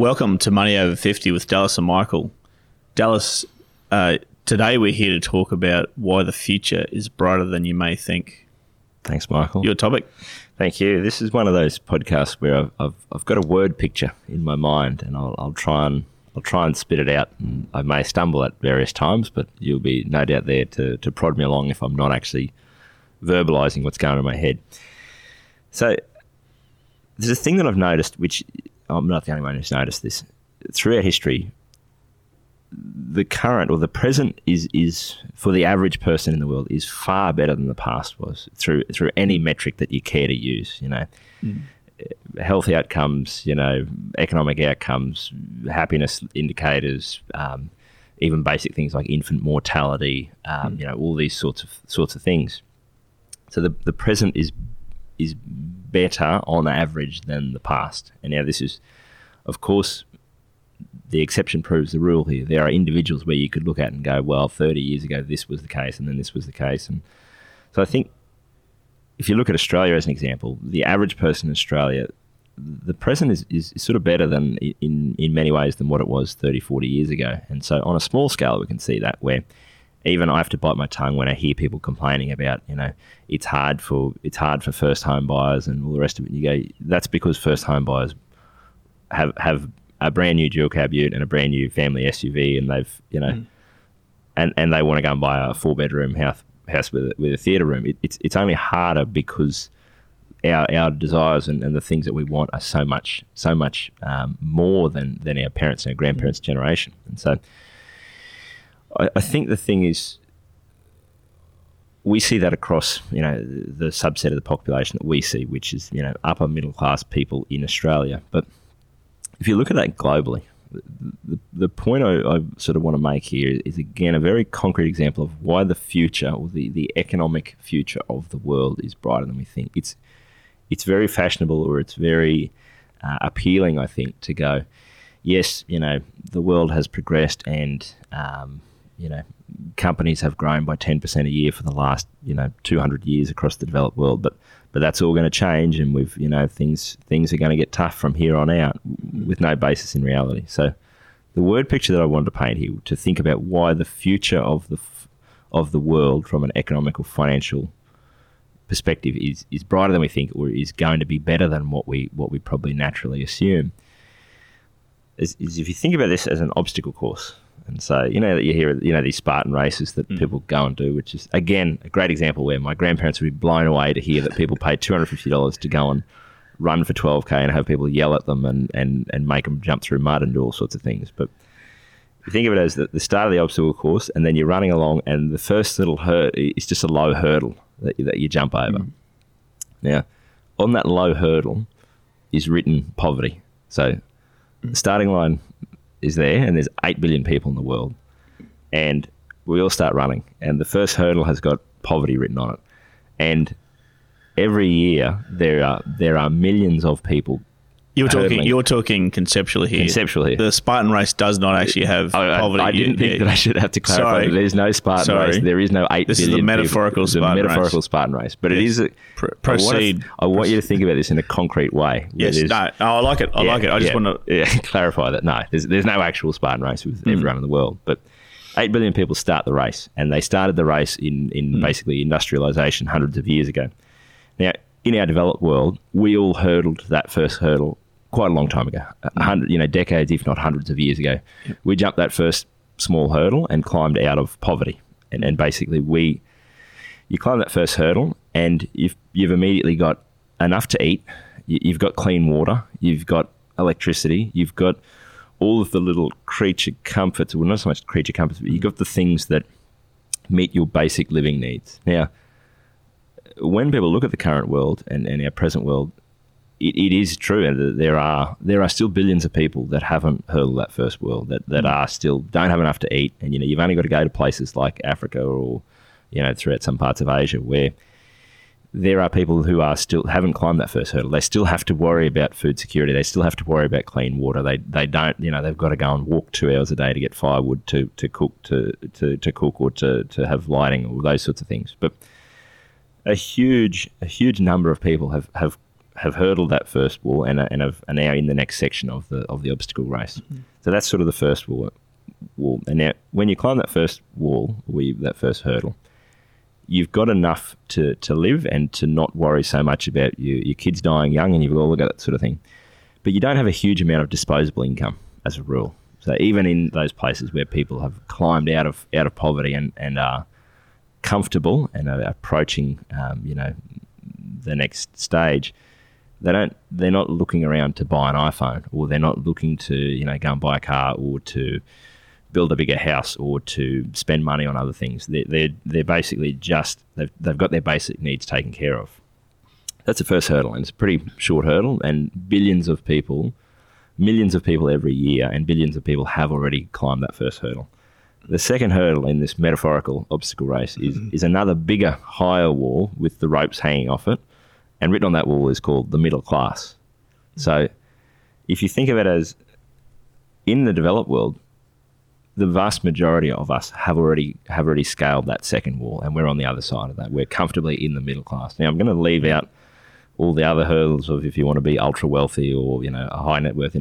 Welcome to Money Over 50 with Dallas and Michael. Dallas, uh, today we're here to talk about why the future is brighter than you may think. Thanks, Michael. Your topic? Thank you. This is one of those podcasts where I've, I've, I've got a word picture in my mind, and I'll, I'll try and I'll try and spit it out. And I may stumble at various times, but you'll be no doubt there to, to prod me along if I'm not actually verbalizing what's going on in my head. So there's a thing that I've noticed, which I'm not the only one who's noticed this. Throughout history, the current or the present is is for the average person in the world is far better than the past was through through any metric that you care to use. You know, mm. health outcomes, you know, economic outcomes, happiness indicators, um, even basic things like infant mortality. Um, mm. You know, all these sorts of sorts of things. So the the present is is better on average than the past. And now this is, of course, the exception proves the rule here. There are individuals where you could look at and go, well, 30 years ago this was the case, and then this was the case. And so I think if you look at Australia as an example, the average person in Australia, the present is, is, sort of better than in, in many ways than what it was 30, 40 years ago. And so on a small scale, we can see that where even I have to bite my tongue when I hear people complaining about, you know, it's hard for it's hard for first home buyers and all the rest of it. And you go, that's because first home buyers have have a brand new dual cab ute and a brand new family SUV, and they've you know, mm. and and they want to go and buy a four bedroom house house with with a theatre room. It, it's it's only harder because our our desires and, and the things that we want are so much so much um, more than than our parents and our grandparents' mm. generation, and so I, I think the thing is, we see that across you know the subset of the population that we see, which is you know upper middle class people in Australia. But if you look at that globally, the, the point I, I, sort of want to make here is again a very concrete example of why the future or the, the economic future of the world is brighter than we think. It's it's very fashionable or it's very uh, appealing, I think, to go. Yes, you know the world has progressed and um, you know, companies have grown by 10% a year for the last, you know, 200 years across the developed world. But but that's all going to change, and we've, you know, things things are going to get tough from here on out with no basis in reality. So, the word picture that I wanted to paint here to think about why the future of the of the world from an economic or financial perspective is is brighter than we think, or is going to be better than what we what we probably naturally assume. Is, is if you think about this as an obstacle course, and so, you know, that you hear, you know, these Spartan races that mm. people go and do, which is, again, a great example where my grandparents would be blown away to hear that people pay $250 to go and run for 12K and have people yell at them and, and, and make them jump through mud and do all sorts of things. But you think of it as the, the start of the obstacle course, and then you're running along, and the first little hurt is just a low hurdle that you, that you jump over. Mm. Now, on that low hurdle is written poverty. So, mm. starting line is there, and there's eight billion people in the world, and we all start running, and the first hurdle has got poverty written on it, and every year there are there are millions of people you're talking. You're talking conceptually here. Conceptually, the Spartan race does not actually have I, poverty. I, didn't think yeah. that I should have to clarify. Sorry. There's no Spartan Sorry. race. There is no eight. This is the metaphorical people. Spartan a metaphorical race. Spartan race, but yes. it is. A, proceed. I want, you to think about this in a concrete way. Yes. No, no, I like it. I yeah, like it. I just yeah, want to yeah, clarify that. No, there's there's no actual Spartan race with mm. everyone in the world, but. 8 billion people start the race, and they started the race in, in mm. basically industrialization hundreds of years ago. Now, in our developed world, we all hurdled that first hurdle quite a long time ago, a mm. hundred, you know, decades, if not hundreds of years ago. Yep. We jumped that first small hurdle and climbed out of poverty. And, and basically, we, you climb that first hurdle, and you've you've immediately got enough to eat. You've got clean water. You've got electricity. You've got all of the little creature comforts. Well, not so much creature comforts, but you've got the things that meet your basic living needs. Now, when people look at the current world and, and our present world, it, it is true, and there are there are still billions of people that haven't hurdled that first world that that mm. are still don't have enough to eat, and you know you've only got to go to places like Africa or you know throughout some parts of Asia where there are people who are still haven't climbed that first hurdle. They still have to worry about food security. They still have to worry about clean water. They they don't you know they've got to go and walk two hours a day to get firewood to, to cook to, to, to cook or to, to have lighting or those sorts of things. But a huge a huge number of people have, have have hurdled that first wall and are, and have, are now in the next section of the of the obstacle race. Mm-hmm. So that's sort of the first wall. Wall. And now when you climb that first wall, we that first hurdle you've got enough to, to live and to not worry so much about you, your kids dying young and you've all got that sort of thing. But you don't have a huge amount of disposable income as a rule. So even in those places where people have climbed out of out of poverty and, and are comfortable and are approaching, um, you know, the next stage, they don't. They're not looking around to buy an iPhone, or they're not looking to, you know, go and buy a car, or to build a bigger house or to spend money on other things. They're, they're, they're basically just, they've, they've got their basic needs taken care of. That's the first hurdle, and it's a pretty short hurdle, and billions of people, millions of people every year, and billions of people have already climbed that first hurdle. The second hurdle in this metaphorical obstacle race is, mm-hmm. is another bigger, higher wall with the ropes hanging off it, and written on that wall is called the middle class. So if you think of it as in the developed world, the vast majority of us have already have already scaled that second wall, and we're on the other side of that. We're comfortably in the middle class. Now, I'm going to leave out all the other hurdles of if you want to be ultra wealthy or you know a high net worth,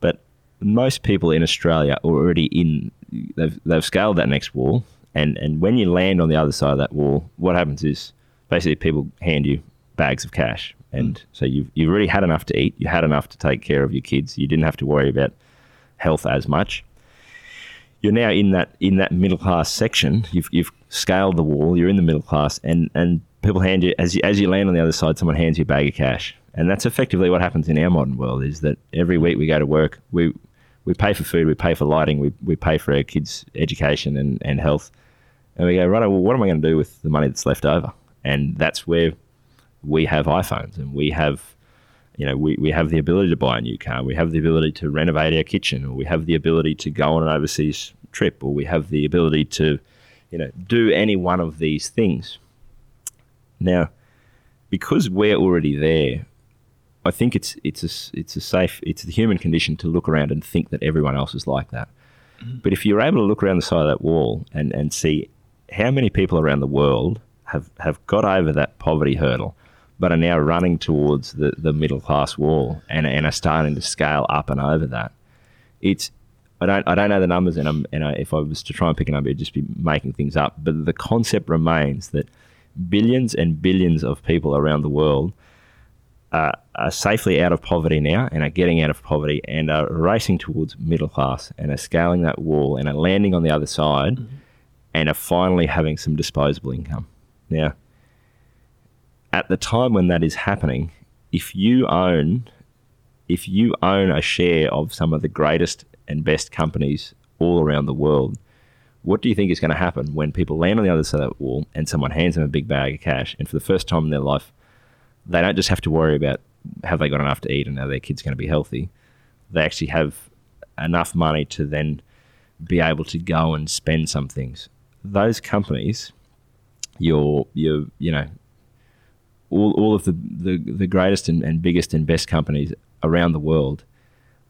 but most people in Australia are already in. They've they've scaled that next wall, and and when you land on the other side of that wall, what happens is basically people hand you bags of cash, and mm. so you've you've already had enough to eat, you had enough to take care of your kids, you didn't have to worry about health as much you're now in that in that middle class section. You've you've scaled the wall. You're in the middle class, and and people hand you as you as you land on the other side, someone hands you a bag of cash, and that's effectively what happens in our modern world. Is that every week we go to work, we we pay for food, we pay for lighting, we we pay for our kids' education and, and health, and we go right. Well, what am I going to do with the money that's left over? And that's where we have iPhones and we have you know, we, we have the ability to buy a new car, we have the ability to renovate our kitchen, or we have the ability to go on an overseas trip, or we have the ability to, you know, do any one of these things. Now, because we're already there, I think it's it's a it's a safe it's the human condition to look around and think that everyone else is like that. Mm-hmm. But if you're able to look around the side of that wall and, and see how many people around the world have, have got over that poverty hurdle but are now running towards the, the middle class wall and, and are starting to scale up and over that. It's I don't I don't know the numbers, and, I'm, and I, if I was to try and pick a number, it'd just be making things up. But the concept remains that billions and billions of people around the world are, are safely out of poverty now and are getting out of poverty and are racing towards middle class and are scaling that wall and are landing on the other side mm-hmm. and are finally having some disposable income. Now, at the time when that is happening, if you own if you own a share of some of the greatest and best companies all around the world, what do you think is going to happen when people land on the other side of that wall and someone hands them a big bag of cash and for the first time in their life they don't just have to worry about have they got enough to eat and are their kids going to be healthy. They actually have enough money to then be able to go and spend some things. Those companies your your you know all, all of the, the, the greatest and, and biggest and best companies around the world,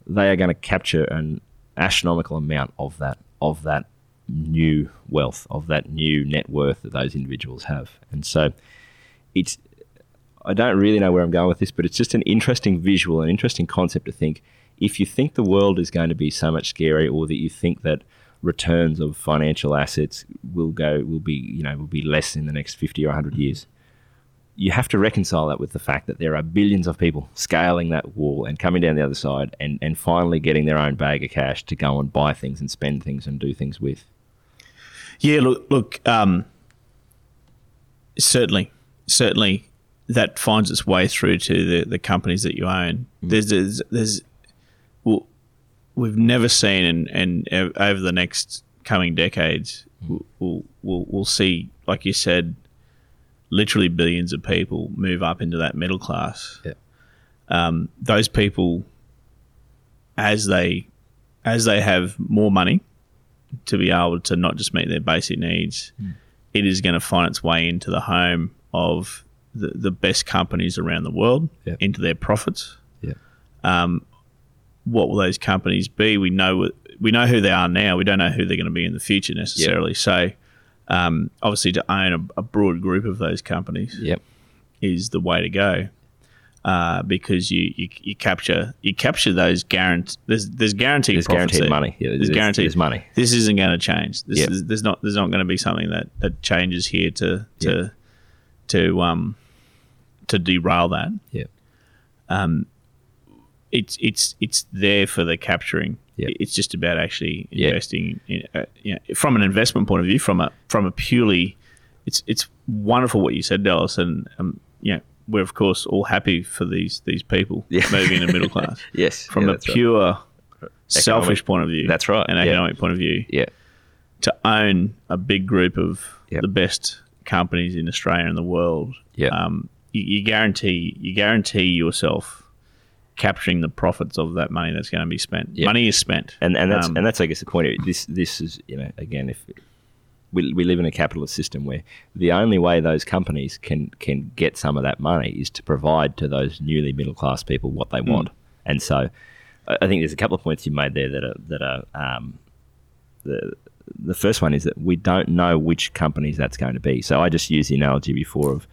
they are going to capture an astronomical amount of that of that new wealth, of that new net worth that those individuals have. And so it's I don't really know where I'm going with this, but it's just an interesting visual, an interesting concept to think. If you think the world is going to be so much scarier, or that you think that returns of financial assets will go will be you know will be less in the next 50 or 100 years you have to reconcile that with the fact that there are billions of people scaling that wall and coming down the other side and, and finally getting their own bag of cash to go and buy things and spend things and do things with. Yeah, look, look, um, certainly, certainly that finds its way through to the, the companies that you own. Mm. There's, there's, there's well, we've never seen, and, and over the next coming decades, mm. we'll, we'll, we'll see, like you said, literally billions of people move up into that middle class. Yeah. um, those people, as they as they have more money to be able to not just meet their basic needs, it is going to find its way into the home of the, the best companies around the world, into their profits. Yeah. What will those companies be? We know we know who they are now. We don't know who they're going to be in the future necessarily. So, um, obviously, to own a, a broad group of those companies Yep. is the way to go. Uh, because you, you you capture you capture those guarant there's there's guaranteed There's guaranteed there. money. Yeah, there's, there's- guaranteed there's money. This isn't going to change. This Yep. is, there's not there's not going to be something that, that changes here to to to um to derail that. Yep. Um, it's it's it's there for the capturing. Yep. It's just about actually investing. In, uh, you know, from an investment point of view, from a from a purely, it's it's wonderful what you said, Dallas, and um, you know, we're of course all happy for these these people Yeah. moving into middle class. Yes. From yeah, a that's right. pure selfish point of view, That's right, an yeah. economic point of view, Yeah. to own a big group of Yep. the best companies in Australia and the world, Yeah. um, you, you guarantee you guarantee yourself capturing the profits of that money that's going to be spent. Yep. Money is spent, and and that's Um, and that's I guess the point. This this is you know again if we, we live in a capitalist system where the only way those companies can can get some of that money is to provide to those newly middle class people what they want, and so I I think there's a couple of points you made there that are that are um, the the first one is that we don't know which companies that's going to be. So I just used the analogy before of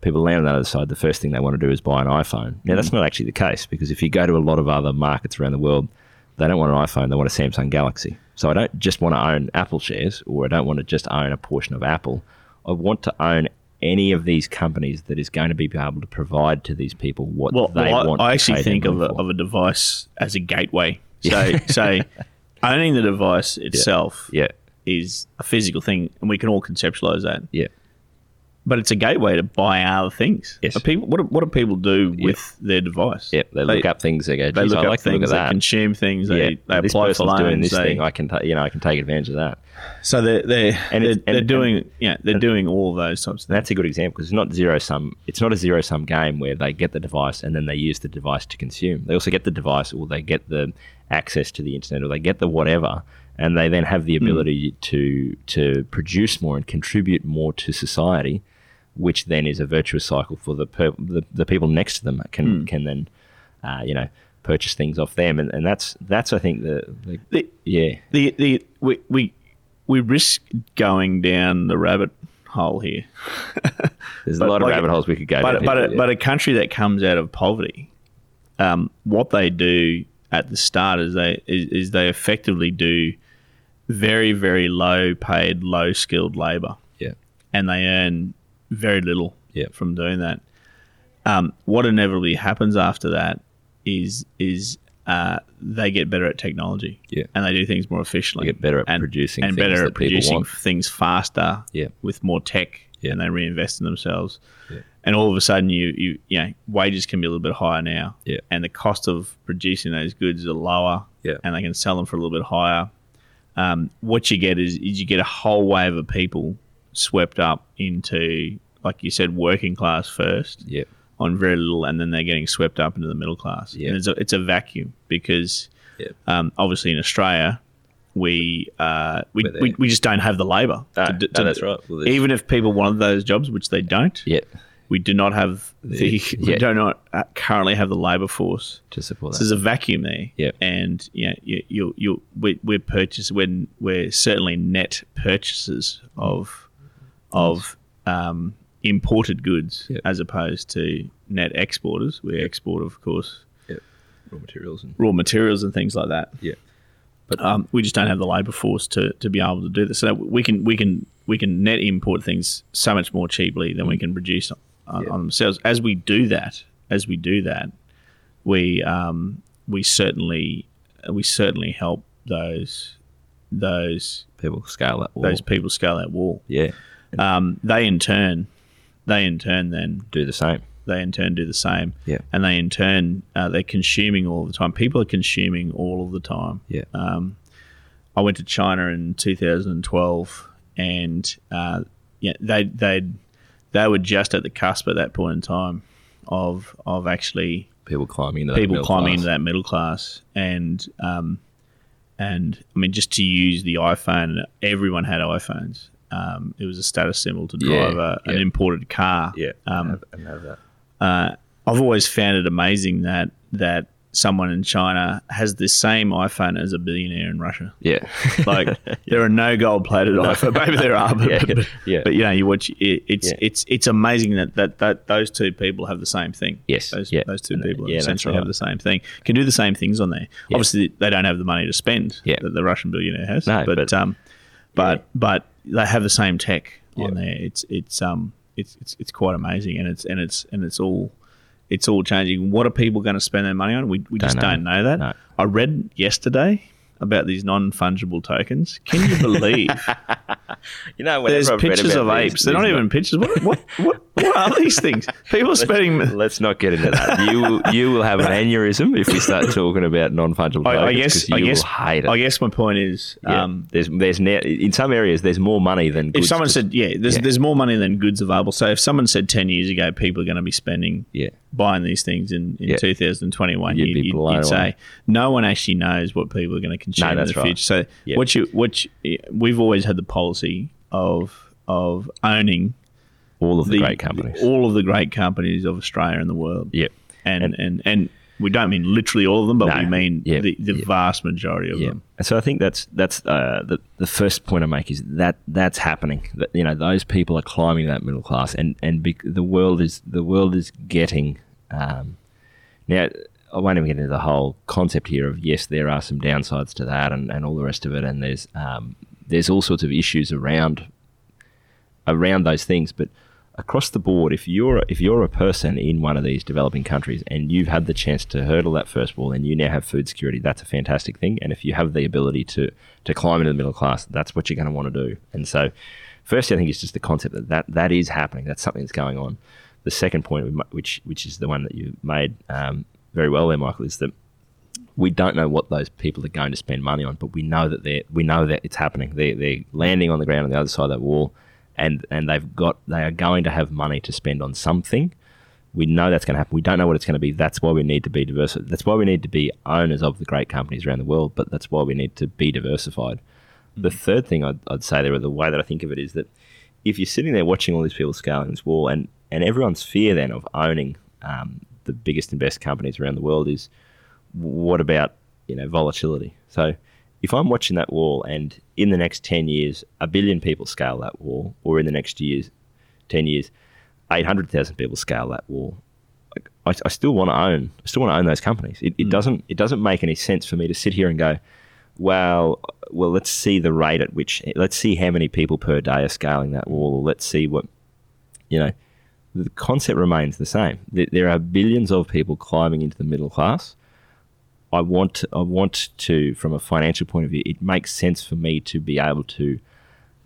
people land on the other side. The first thing they want to do is buy an iPhone. Now that's mm. not actually the case because if you go to a lot of other markets around the world, they don't want an iPhone. They want a Samsung Galaxy. So I don't just want to own Apple shares, or I don't want to just own a portion of Apple. I want to own any of these companies that is going to be able to provide to these people what well, they well, I- want. I, actually think of a, for. of a device as a gateway. So, so owning the device itself yeah, is a physical thing, and we can all conceptualize that. yeah, But it's a gateway to buy other things. Yes. Are people, what, do, what do people do with their device? yeah. They look up things. They go, They look I up like to things. look at They consume things. They, yeah, they this apply for loans. doing this they, thing. I can, ta- you know, I can take advantage of that. so they're they're, And they're, they're and- doing yeah they're and- doing all those types of that's a good example because it's not zero sum. It's not a zero sum game where they get the device and then they use the device to consume. They also get the device, or they get the access to the internet, or they get the whatever, and they then have the hmm. ability to to produce more and contribute more to society, which then is a virtuous cycle for the per, the, the people next to them can can then, uh, you know, purchase things off them, and, and that's that's I think the, the The, yeah the the we, we we risk going down the rabbit hole here. there's But a lot of like- rabbit holes we could go but down. but here, a, yeah. but a country that comes out of poverty, um, what they do at the start is they is, is they effectively do very very low paid, low skilled labor, yeah and they earn very little Yeah. from doing that. Um, what inevitably happens after that is is uh, they get better at technology, Yeah. and they do things more efficiently. They get better at and, producing and things better at producing want. things faster, Yeah. with more tech, Yeah. and they reinvest in themselves. Yeah. And all of a sudden, you you you know wages can be a little bit higher now, Yeah. and the cost of producing those goods are lower, Yeah. and they can sell them for a little bit higher. Um, what you get is, is you get a whole wave of people swept up into, like you said, working class first yeah on very little, and then they're getting swept up into the middle class. Yeah. And it's a, it's a vacuum because Yeah. um, obviously in Australia we uh, we, we we just don't have the labour. No, to d- no, that's right. Well, even if people wanted those jobs, which they don't, yeah we do not have the we do not uh, currently have the labour force. to support So that. there's a vacuum there, Yeah. and you know, you you, you we, we're purchase when we're certainly net purchasers of of um, imported goods Yeah. as opposed to net exporters. We export, of course, raw materials and raw materials and things like that. yeah But um, we just don't have the labour force to, to be able to do this. So we can we can we can net import things so much more cheaply than we can produce on, on themselves. As we do that, as we do that, we um, we certainly we certainly help those those people scale that wall. those people scale that wall. yeah Um, they in turn they in turn then do the same they in turn do the same. Yeah. And they in turn uh, they're consuming all the time. People are consuming all of the time. yeah Um, I went to China in 2012, and uh, yeah, they they they were just at the cusp at that point in time of of actually people climbing into that people middle climbing class. into that middle class, and um, and I mean, just to use the iPhone, everyone had iPhones. Um, it was a status symbol to Yeah, drive a, an imported car. Yeah, Um, and have that. uh, I've always found it amazing that that someone in China has the same iPhone as a billionaire in Russia. Yeah, Like there are no gold plated iPhone. Maybe there are, but, Yeah, but, yeah. but you know, you watch it, it's Yeah. it's it's amazing that, that that those two people have the same thing. Yes, those yeah. those two And, uh, people yeah, essentially right. have the same thing. Can do the same things on there. Obviously, they don't have the money to spend Yeah. that the Russian billionaire has. No, but, but- um, but but they have the same tech on there. It's it's um it's it's it's quite amazing, and it's and it's and it's all it's all changing. What are people going to spend their money on? We, we just know. don't know that. No. I read yesterday about these non fungible tokens. Can you believe you know, there's I've read pictures of these- apes? They're not even pictures. What, what, what, what are these things? People are spending. Let's not get into that. You will, you will have an aneurysm if we start talking about non fungible I, I tokens. guess. 'cause I guess. will hate it. I guess my point is, Yeah. um, there's there's ne- in some areas there's more money than if goods someone to- said, yeah, there's Yeah. there's more money than goods available. So if someone said ten years ago people are going to be spending yeah buying these things in, in Yeah. 2021, You'd you'd, you'd, say no one actually knows what people are going to consume No, in the right. future. So what you what you, we've always had the policy of of owning all of the, the great companies. all of the great companies of Australia and the world. yeah, and And- and, and we don't mean literally all of them, but No. we mean the, the vast majority of them. And so I think that's that's uh, the the first point I make is that that's happening. That you know those people are climbing that middle class, and and bec- the world is the world is getting. Um, now I won't even get into the whole concept here of yes, there are some downsides to that, and, and all the rest of it, and there's um, there's all sorts of issues around around those things, but across the board, if you're if you're a person in one of these developing countries and you've had the chance to hurdle that first wall and you now have food security, that's a fantastic thing. And if you have the ability to to climb into the middle class, that's what you're going to want to do. And so, firstly, I think it's just the concept that that, that is happening. That's something that's going on. The second point, which which is the one that you made um, very well there, Michael, is that we don't know what those people are going to spend money on, but we know that they we know that it's happening. They they're landing on the ground on the other side of that wall, and and they've got they are going to have money to spend on something. We know that's going to happen. We don't know what it's going to be. That's why we need to be diverse. That's why we need to be owners of the great companies around the world. But that's why we need to be diversified. The third thing I'd, I'd say there, the way that I think of it, is that if you're sitting there watching all these people scaling this wall, and and everyone's fear then of owning um, the biggest and best companies around the world is what about you know volatility? So if I'm watching that wall and in the next ten years a billion people scale that wall, or in the next years, ten years, eight hundred thousand people scale that wall, I, I still want to own. I still want to own those companies. It, it mm. doesn't. It doesn't make any sense for me to sit here and go, well, well, let's see the rate at which. Let's see how many people per day are scaling that wall. Or let's see what, you know, the concept remains the same. There are billions of people climbing into the middle class. I want to, I want to, from a financial point of view, it makes sense for me to be able to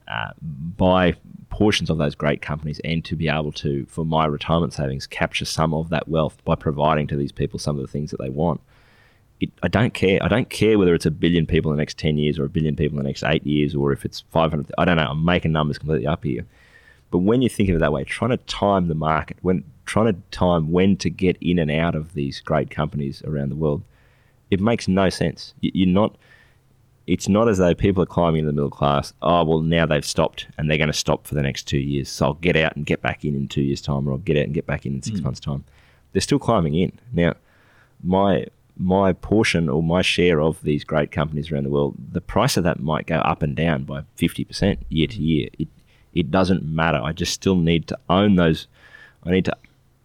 uh, buy portions of those great companies and to be able to, for my retirement savings, capture some of that wealth by providing to these people some of the things that they want. It, I don't care. I don't care whether it's a billion people in the next 10 years or a billion people in the next eight years or if it's 500. I don't know. I'm making numbers completely up here. But when you think of it that way, trying to time the market, when trying to time when to get in and out of these great companies around the world, it makes no sense. You- You're not. It's not as though people are climbing in the middle class. Oh well, now they've stopped and they're going to stop for the next two years. So I'll get out and get back in in two years' time, or I'll get out and get back in in six hmm. months' time. They're still climbing in now. My my portion or my share of these great companies around the world, the price of that might go up and down by fifty percent year to hmm. year. It it doesn't matter. I just still need to own those. I need to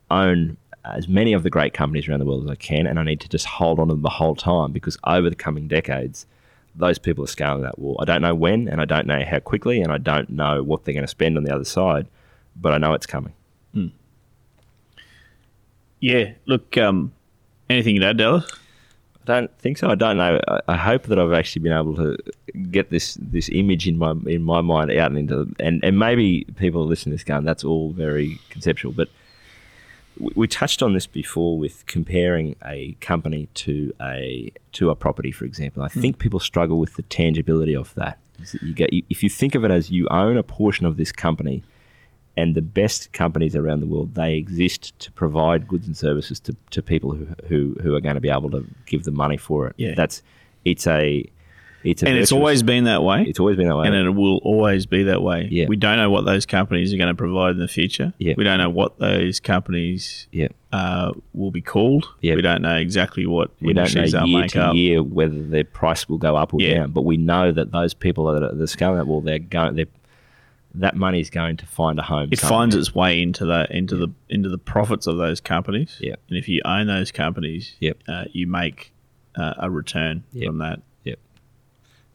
own as many of the great companies around the world as I can, and I need to just hold on to them the whole time because over the coming decades, those people are scaling that wall. I don't know when, and I don't know how quickly, and I don't know what they're going to spend on the other side, but I know it's coming. Yeah. Look, um, anything you'd add, Dallas? I don't think so. I don't know. I, I hope that I've actually been able to get this this image in my in my mind out and into and and maybe people listening to this going that's all very conceptual, but we, touched on this before with comparing a company to a to a property, for example. I hmm. think people struggle with the tangibility of that You get if you think of it as you own a portion of this company, and the best companies around the world they exist to provide goods and services to, to people who, who who are going to be able to give the money for it. Yeah. That's it's a it's and it's always been that way. it's always been that way. and it will always be that way. Yeah. We don't know what those companies are going to provide in the future. Yeah. We don't know what those companies yeah. uh, will be called. Yeah. We don't know exactly what we don't know year to up. year whether their price will go up or Yeah. down, but we know that those people that are the scaling up, well, they're going, they're, that money is going to find a home. It somewhere. finds its way into the into the into the profits of those companies. Yeah. And if you own those companies, Yep. uh, you make uh, a return Yep. from that.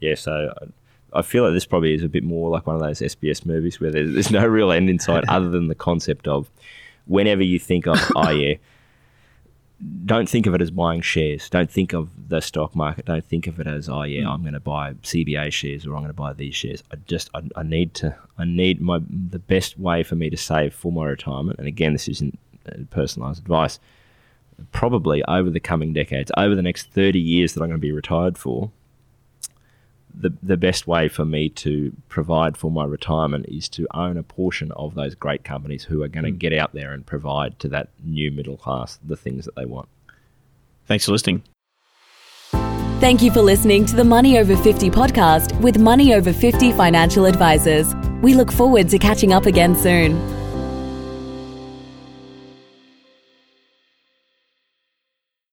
Yeah, so I I feel like this probably is a bit more like one of those SBS movies where there's, there's no real end in sight other than the concept of whenever you think of, oh, yeah, don't think of it as buying shares. Don't think of the stock market. Don't think of it as, oh, yeah, I'm going to buy CBA shares or I'm going to buy these shares. I just, I, I need to, I need my, the best way for me to save for my retirement. And again, this isn't uh, personalized advice. Probably over the coming decades, over the next 30 years that I'm going to be retired for, the the best way for me to provide for my retirement is to own a portion of those great companies who are going to hmm. get out there and provide to that new middle class the things that they want. Thanks for listening. Thank you for listening to the Money Over 50 podcast with Money Over 50 financial advisors. We look forward to catching up again soon.